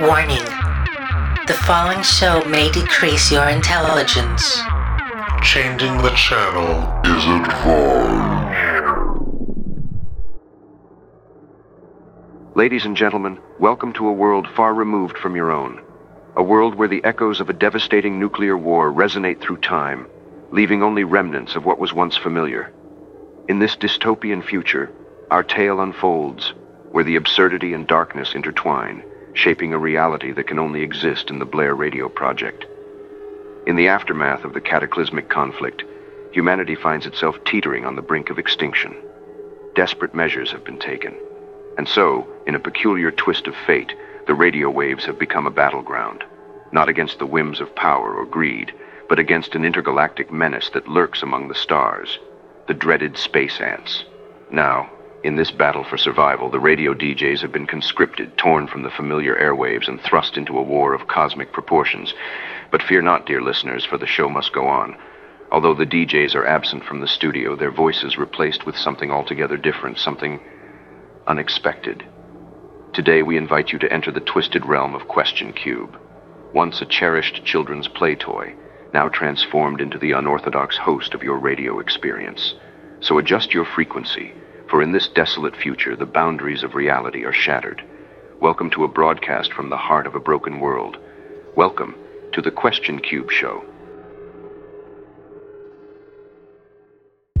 Warning. The following show may decrease your intelligence. Changing the channel is advised. Ladies and gentlemen, welcome to a world far removed from your own. A world where the echoes of a devastating nuclear war resonate through time, leaving only remnants of what was once familiar. In this dystopian future, our tale unfolds where the absurdity and darkness intertwine, shaping a reality that can only exist in the Blair Radio Project. In the aftermath of the cataclysmic conflict, humanity finds itself teetering on the brink of extinction. Desperate measures have been taken. And so, in a peculiar twist of fate, the radio waves have become a battleground, not against the whims of power or greed, but against an intergalactic menace that lurks among the stars, the dreaded space ants. Now, in this battle for survival, the radio DJs have been conscripted, torn from the familiar airwaves, and thrust into a war of cosmic proportions. But fear not, dear listeners, for the show must go on. Although the DJs are absent from the studio, their voices replaced with something altogether different, something unexpected. Today, we invite you to enter the twisted realm of Question Qube. Once a cherished children's play toy, now transformed into the unorthodox host of your radio experience. So adjust your frequency, for in this desolate future, the boundaries of reality are shattered. Welcome to a broadcast from the heart of a broken world. Welcome to the Question Qube Show.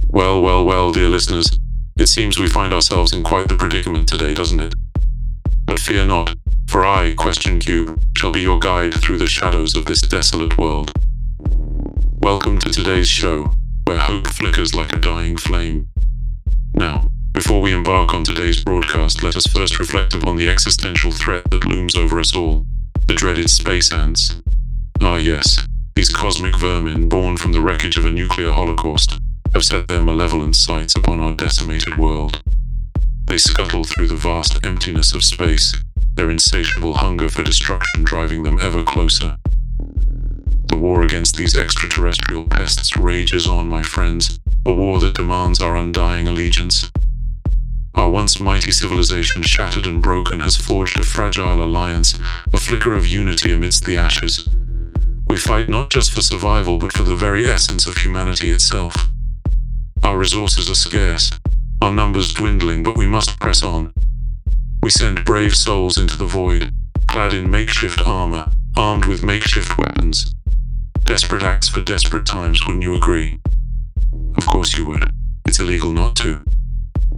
Well, well, well, dear listeners, it seems we find ourselves in quite the predicament today, doesn't it? But fear not, for I, Question Qube, shall be your guide through the shadows of this desolate world. Welcome to today's show, where hope flickers like a dying flame. Now, before we embark on today's broadcast, let us first reflect upon the existential threat that looms over us all the dreaded space ants. Ah, yes, these cosmic vermin, born from the wreckage of a nuclear holocaust, have set their malevolent sights upon our decimated world. They scuttle through the vast emptiness of space, their insatiable hunger for destruction driving them ever closer. The war against these extraterrestrial pests rages on, my friends, a war that demands our undying allegiance. Our once mighty civilization, shattered and broken, has forged a fragile alliance, a flicker of unity amidst the ashes. We fight not just for survival, but for the very essence of humanity itself. Our resources are scarce, our numbers dwindling, but we must press on. We send brave souls into the void, clad in makeshift armor, armed with makeshift weapons. Desperate acts for desperate times, wouldn't you agree? Of course you would. It's illegal not to.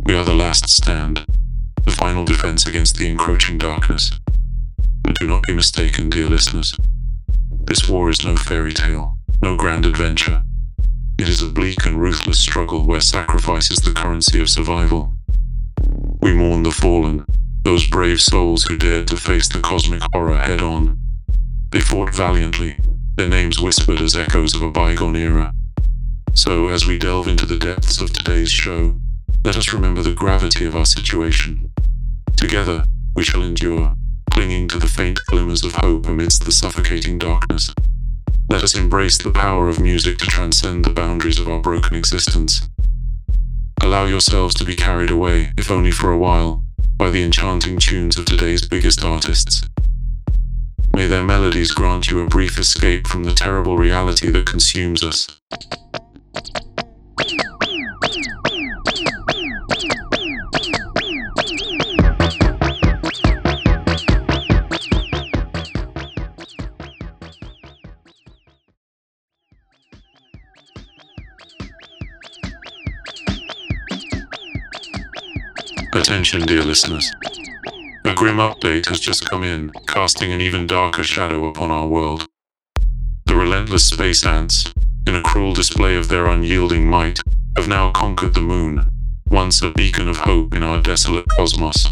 We are the last stand, the final defense against the encroaching darkness. But do not be mistaken, dear listeners. This war is no fairy tale, no grand adventure. It is a bleak and ruthless struggle where sacrifice is the currency of survival. We mourn the fallen, those brave souls who dared to face the cosmic horror head on. They fought valiantly, their names whispered as echoes of a bygone era. So, as we delve into the depths of today's show, let us remember the gravity of our situation. Together, we shall endure, clinging to the faint glimmers of hope amidst the suffocating darkness. Let us embrace the power of music to transcend the boundaries of our broken existence. Allow yourselves to be carried away, if only for a while, by the enchanting tunes of today's biggest artists. May their melodies grant you a brief escape from the terrible reality that consumes us. Attention, dear listeners. A grim update has just come in, casting an even darker shadow upon our world. The relentless space ants, in a cruel display of their unyielding might, have now conquered the moon, once a beacon of hope in our desolate cosmos.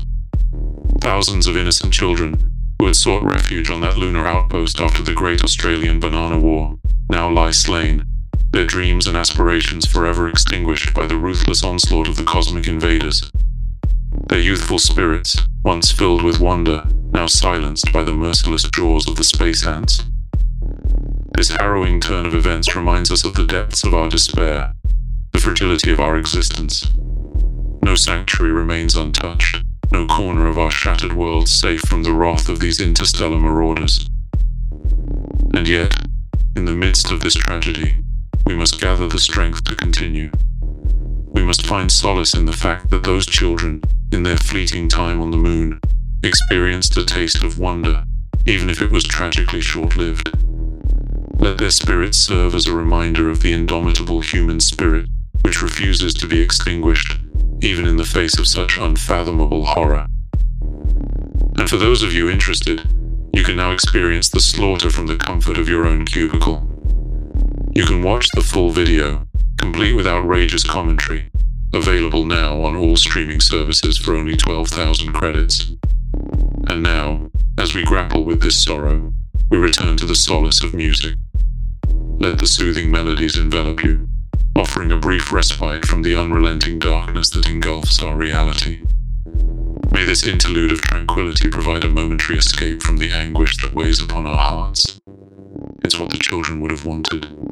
Thousands of innocent children, who had sought refuge on that lunar outpost after the Great Australian Banana War, now lie slain, their dreams and aspirations forever extinguished by the ruthless onslaught of the cosmic invaders. Their youthful spirits, once filled with wonder, now silenced by the merciless jaws of the space ants. This harrowing turn of events reminds us of the depths of our despair, the fragility of our existence. No sanctuary remains untouched, no corner of our shattered world safe from the wrath of these interstellar marauders. And yet, in the midst of this tragedy, we must gather the strength to continue. We must find solace in the fact that those children, in their fleeting time on the moon, experienced a taste of wonder, even if it was tragically short lived. Let their spirits serve as a reminder of the indomitable human spirit, which refuses to be extinguished, even in the face of such unfathomable horror. And for those of you interested, you can now experience the slaughter from the comfort of your own cubicle. You can watch the full video, complete with outrageous commentary, available now on all streaming services for only 12,000 credits. And now, as we grapple with this sorrow, we return to the solace of music. Let the soothing melodies envelop you, offering a brief respite from the unrelenting darkness that engulfs our reality. May this interlude of tranquility provide a momentary escape from the anguish that weighs upon our hearts. It's what the children would have wanted.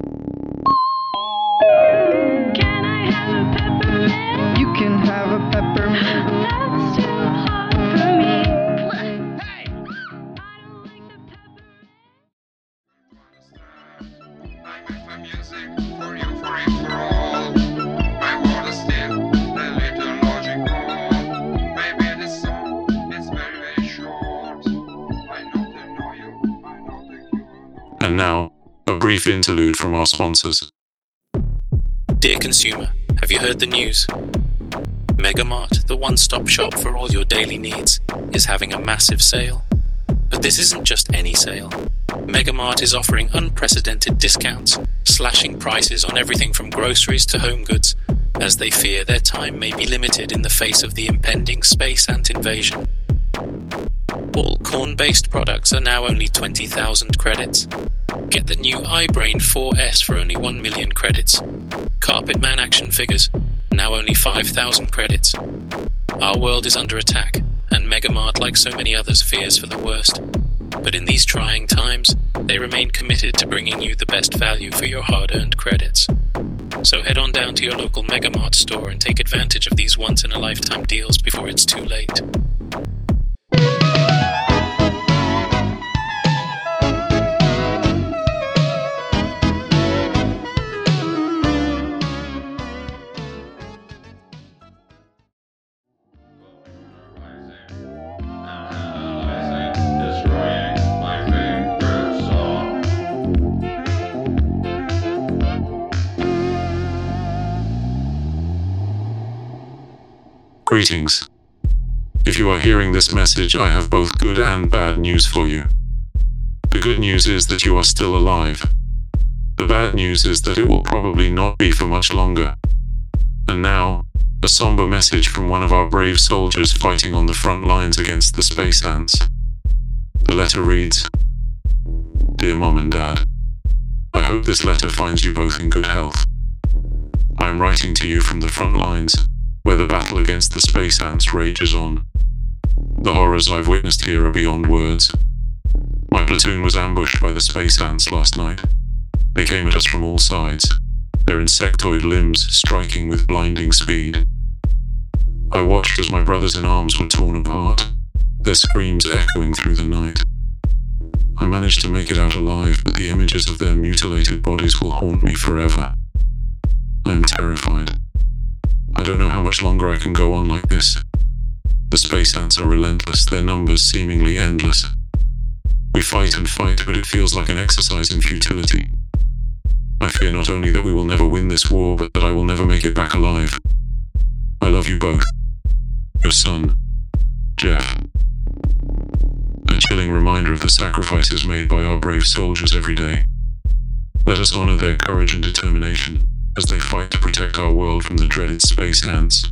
A peppermint. That's too hard for me. I don't like the peppermint. I make my music for you, for it, for all. My world is still a little logical. Maybe this song is very, very short. I know they know you, I know that you. And now, a brief interlude from our sponsors. Dear consumer, have you heard the news? Megamart, the one stop shop for all your daily needs, is having a massive sale. But this isn't just any sale. Megamart is offering unprecedented discounts, slashing prices on everything from groceries to home goods, as they fear their time may be limited in the face of the impending space ant invasion. All corn based products are now only 20,000 credits. Get the new iBrain 4S for only 1 million credits. Carpetman action figures, now only 5,000 credits. Our world is under attack, and Megamart, like so many others, fears for the worst. But in these trying times, they remain committed to bringing you the best value for your hard earned credits. So head on down to your local Megamart store and take advantage of these once in a lifetime deals before it's too late. Greetings. If you are hearing this message, I have both good and bad news for you. The good news is that you are still alive. The bad news is that it will probably not be for much longer. And now, a somber message from one of our brave soldiers fighting on the front lines against the space ants. The letter reads Dear Mom and Dad, I hope this letter finds you both in good health. I am writing to you from the front lines, where the battle against the space ants rages on. The horrors I've witnessed here are beyond words. My platoon was ambushed by the space ants last night. They came at us from all sides, their insectoid limbs striking with blinding speed. I watched as my brothers in arms were torn apart, their screams echoing through the night. I managed to make it out alive, but the images of their mutilated bodies will haunt me forever. I am terrified. I don't know how much longer I can go on like this. The space ants are relentless, their numbers seemingly endless. We fight and fight, but it feels like an exercise in futility. I fear not only that we will never win this war, but that I will never make it back alive. I love you both. Your son, Jeff. A chilling reminder of the sacrifices made by our brave soldiers every day. Let us honor their courage and determination as they fight to protect our world from the dreaded space ants.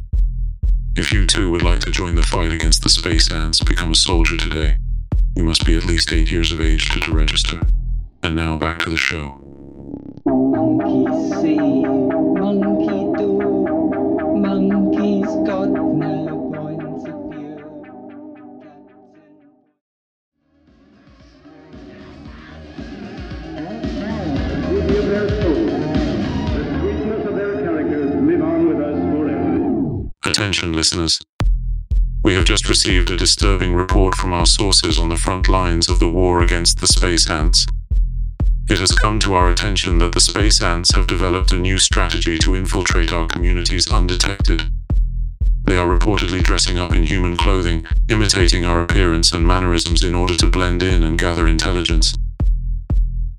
If you too would like to join the fight against the space ants, become a soldier today. You must be at least 8 years of age to, to register. And now back to the show. Listeners. We have just received a disturbing report from our sources on the front lines of the war against the space ants. It has come to our attention that the space ants have developed a new strategy to infiltrate our communities undetected. They are reportedly dressing up in human clothing, imitating our appearance and mannerisms in order to blend in and gather intelligence.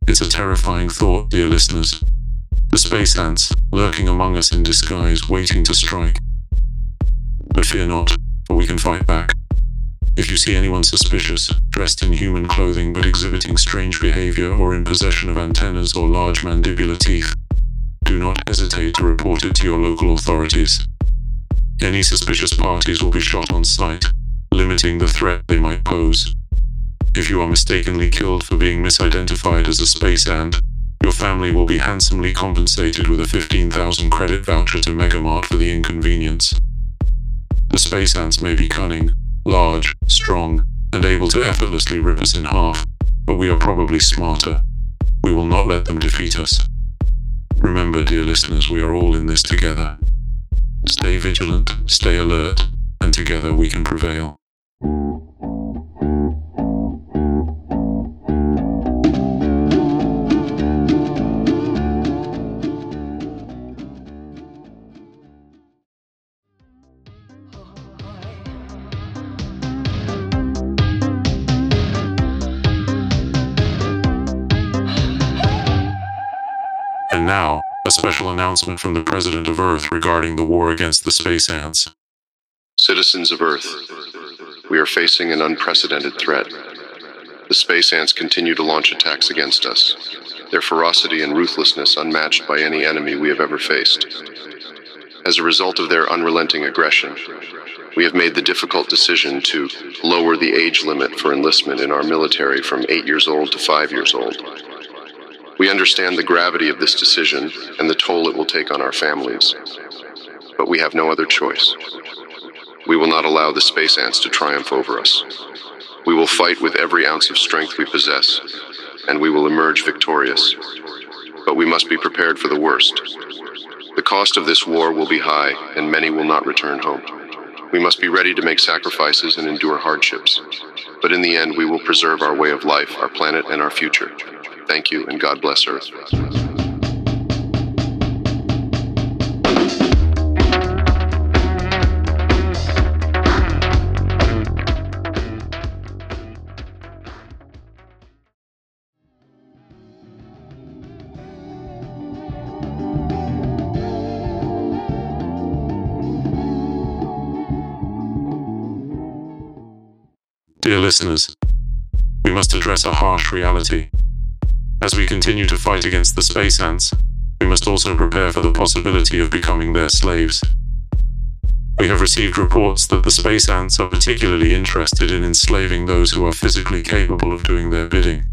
It's a terrifying thought, dear listeners. The space ants, lurking among us in disguise, waiting to strike. But fear not, for we can fight back. If you see anyone suspicious, dressed in human clothing but exhibiting strange behavior or in possession of antennas or large mandibular teeth, do not hesitate to report it to your local authorities. Any suspicious parties will be shot on sight, limiting the threat they might pose. If you are mistakenly killed for being misidentified as a space ant, your family will be handsomely compensated with a 15,000 credit voucher to Megamart for the inconvenience. The space ants may be cunning, large, strong, and able to effortlessly rip us in half, but we are probably smarter. We will not let them defeat us. Remember, dear listeners, we are all in this together. Stay vigilant, stay alert, and together we can prevail. Now, a special announcement from the President of Earth regarding the war against the space ants. Citizens of Earth, we are facing an unprecedented threat. The space ants continue to launch attacks against us, their ferocity and ruthlessness unmatched by any enemy we have ever faced. As a result of their unrelenting aggression, we have made the difficult decision to lower the age limit for enlistment in our military from 8 years old to 5 years old. We understand the gravity of this decision and the toll it will take on our families. But we have no other choice. We will not allow the space ants to triumph over us. We will fight with every ounce of strength we possess, and we will emerge victorious. But we must be prepared for the worst. The cost of this war will be high, and many will not return home. We must be ready to make sacrifices and endure hardships. But in the end, we will preserve our way of life, our planet, and our future. Thank you, and God bless Earth. Dear listeners, we must address a harsh reality. As we continue to fight against the space ants, we must also prepare for the possibility of becoming their slaves. We have received reports that the space ants are particularly interested in enslaving those who are physically capable of doing their bidding.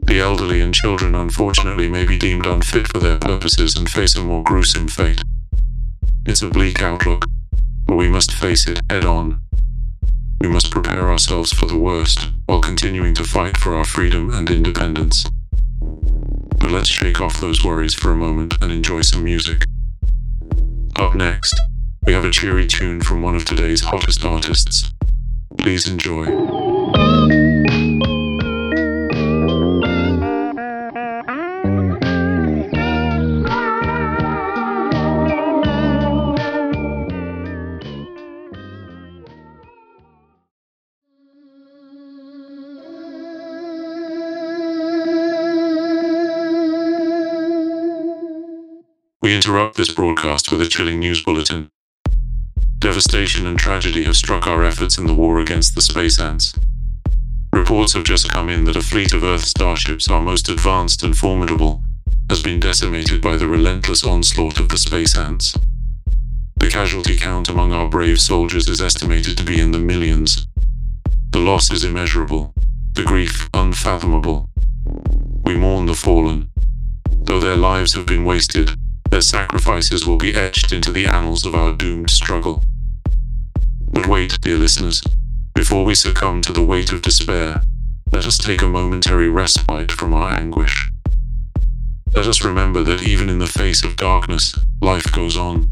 The elderly and children, unfortunately, may be deemed unfit for their purposes and face a more gruesome fate. It's a bleak outlook, but we must face it head on. We must prepare ourselves for the worst while continuing to fight for our freedom and independence. But let's shake off those worries for a moment and enjoy some music. Up next, we have a cheery tune from one of today's hottest artists. Please enjoy. Interrupt this broadcast with a chilling news bulletin. Devastation and tragedy have struck our efforts in the war against the space ants. Reports have just come in that a fleet of Earth starships, our most advanced and formidable, has been decimated by the relentless onslaught of the space ants. The casualty count among our brave soldiers is estimated to be in the millions. The loss is immeasurable, the grief unfathomable. We mourn the fallen. Though their lives have been wasted, their sacrifices will be etched into the annals of our doomed struggle. But wait, dear listeners, before we succumb to the weight of despair, let us take a momentary respite from our anguish. Let us remember that even in the face of darkness, life goes on.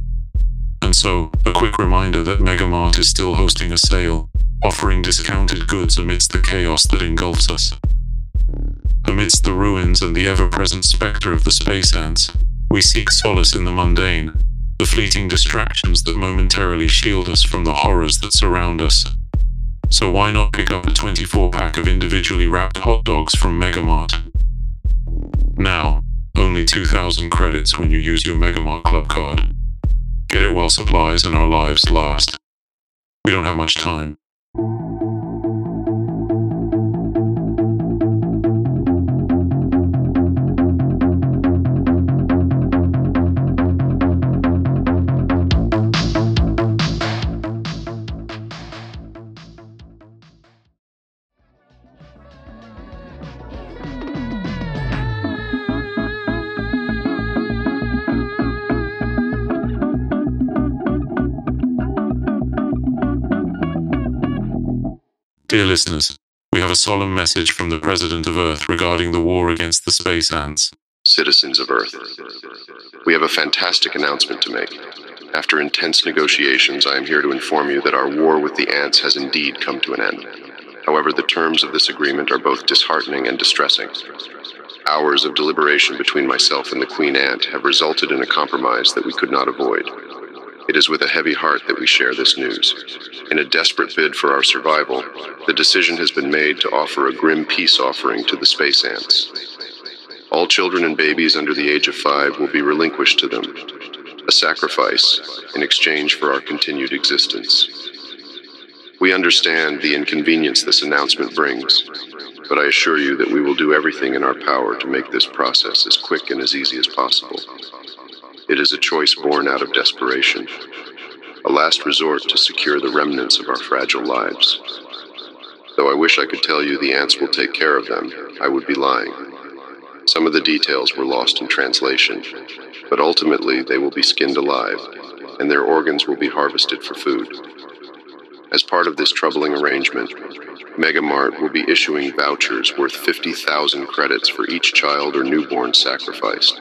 And so, a quick reminder that Megamart is still hosting a sale, offering discounted goods amidst the chaos that engulfs us. Amidst the ruins and the ever present spectre of the space ants, we seek solace in the mundane, the fleeting distractions that momentarily shield us from the horrors that surround us. So why not pick up a 24 pack of individually wrapped hot dogs from Megamart? Now, only 2,000 credits when you use your Megamart Club card. Get it while supplies and our lives last. We don't have much time. Dear listeners, we have a solemn message from the President of Earth regarding the war against the space ants. Citizens of Earth, we have a fantastic announcement to make. After intense negotiations, I am here to inform you that our war with the ants has indeed come to an end. However, the terms of this agreement are both disheartening and distressing. Hours of deliberation between myself and the Queen Ant have resulted in a compromise that we could not avoid. It is with a heavy heart that we share this news. In a desperate bid for our survival, the decision has been made to offer a grim peace offering to the space ants. All children and babies under the age of five will be relinquished to them, a sacrifice in exchange for our continued existence. We understand the inconvenience this announcement brings, but I assure you that we will do everything in our power to make this process as quick and as easy as possible. It is a choice born out of desperation, a last resort to secure the remnants of our fragile lives. Though I wish I could tell you the ants will take care of them, I would be lying. Some of the details were lost in translation, but ultimately they will be skinned alive, and their organs will be harvested for food. As part of this troubling arrangement, Megamart will be issuing vouchers worth 50,000 credits for each child or newborn sacrificed.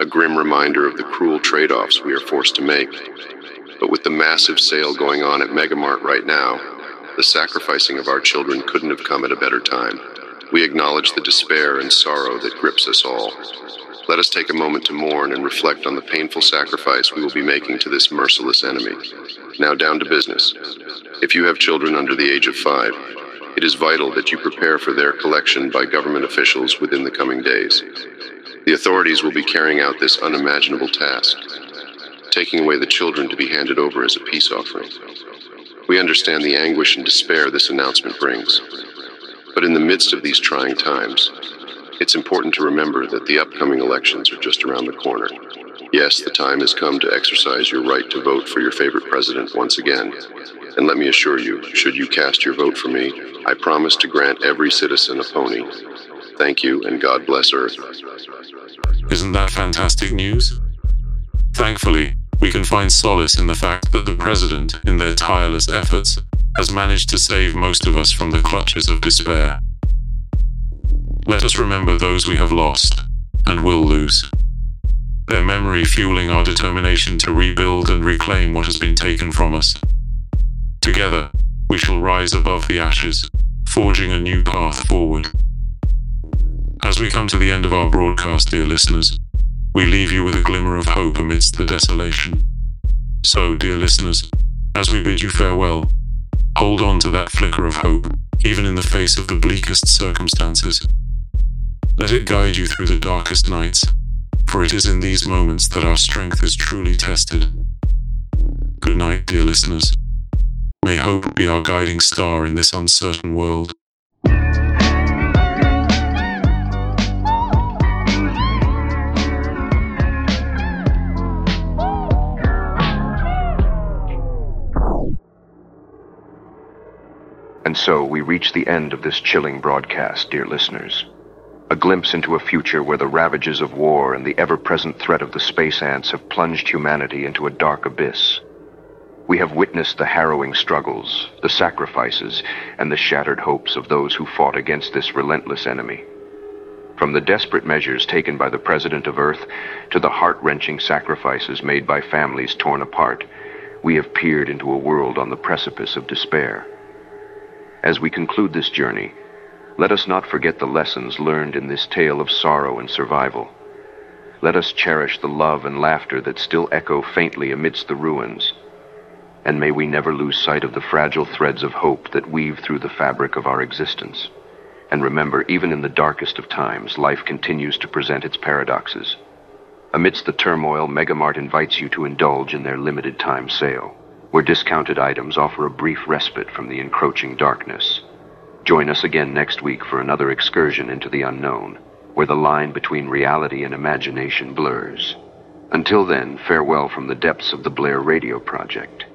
A grim reminder of the cruel trade offs we are forced to make. But with the massive sale going on at Megamart right now, the sacrificing of our children couldn't have come at a better time. We acknowledge the despair and sorrow that grips us all. Let us take a moment to mourn and reflect on the painful sacrifice we will be making to this merciless enemy. Now, down to business. If you have children under the age of five, it is vital that you prepare for their collection by government officials within the coming days. The authorities will be carrying out this unimaginable task, taking away the children to be handed over as a peace offering. We understand the anguish and despair this announcement brings. But in the midst of these trying times, it's important to remember that the upcoming elections are just around the corner. Yes, the time has come to exercise your right to vote for your favorite president once again. And let me assure you, should you cast your vote for me, I promise to grant every citizen a pony. Thank you, and God bless Earth. Isn't that fantastic news? Thankfully, we can find solace in the fact that the President, in their tireless efforts, has managed to save most of us from the clutches of despair. Let us remember those we have lost, and will lose. Their memory fueling our determination to rebuild and reclaim what has been taken from us. Together, we shall rise above the ashes, forging a new path forward. As we come to the end of our broadcast, dear listeners, we leave you with a glimmer of hope amidst the desolation. So, dear listeners, as we bid you farewell, hold on to that flicker of hope, even in the face of the bleakest circumstances. Let it guide you through the darkest nights, for it is in these moments that our strength is truly tested. Good night, dear listeners. May hope be our guiding star in this uncertain world. And so we reach the end of this chilling broadcast, dear listeners. A glimpse into a future where the ravages of war and the ever present threat of the space ants have plunged humanity into a dark abyss. We have witnessed the harrowing struggles, the sacrifices, and the shattered hopes of those who fought against this relentless enemy. From the desperate measures taken by the President of Earth to the heart wrenching sacrifices made by families torn apart, we have peered into a world on the precipice of despair. As we conclude this journey, let us not forget the lessons learned in this tale of sorrow and survival. Let us cherish the love and laughter that still echo faintly amidst the ruins. And may we never lose sight of the fragile threads of hope that weave through the fabric of our existence. And remember, even in the darkest of times, life continues to present its paradoxes. Amidst the turmoil, Megamart invites you to indulge in their limited time sale, where discounted items offer a brief respite from the encroaching darkness. Join us again next week for another excursion into the unknown, where the line between reality and imagination blurs. Until then, farewell from the depths of the Blair Radio Project.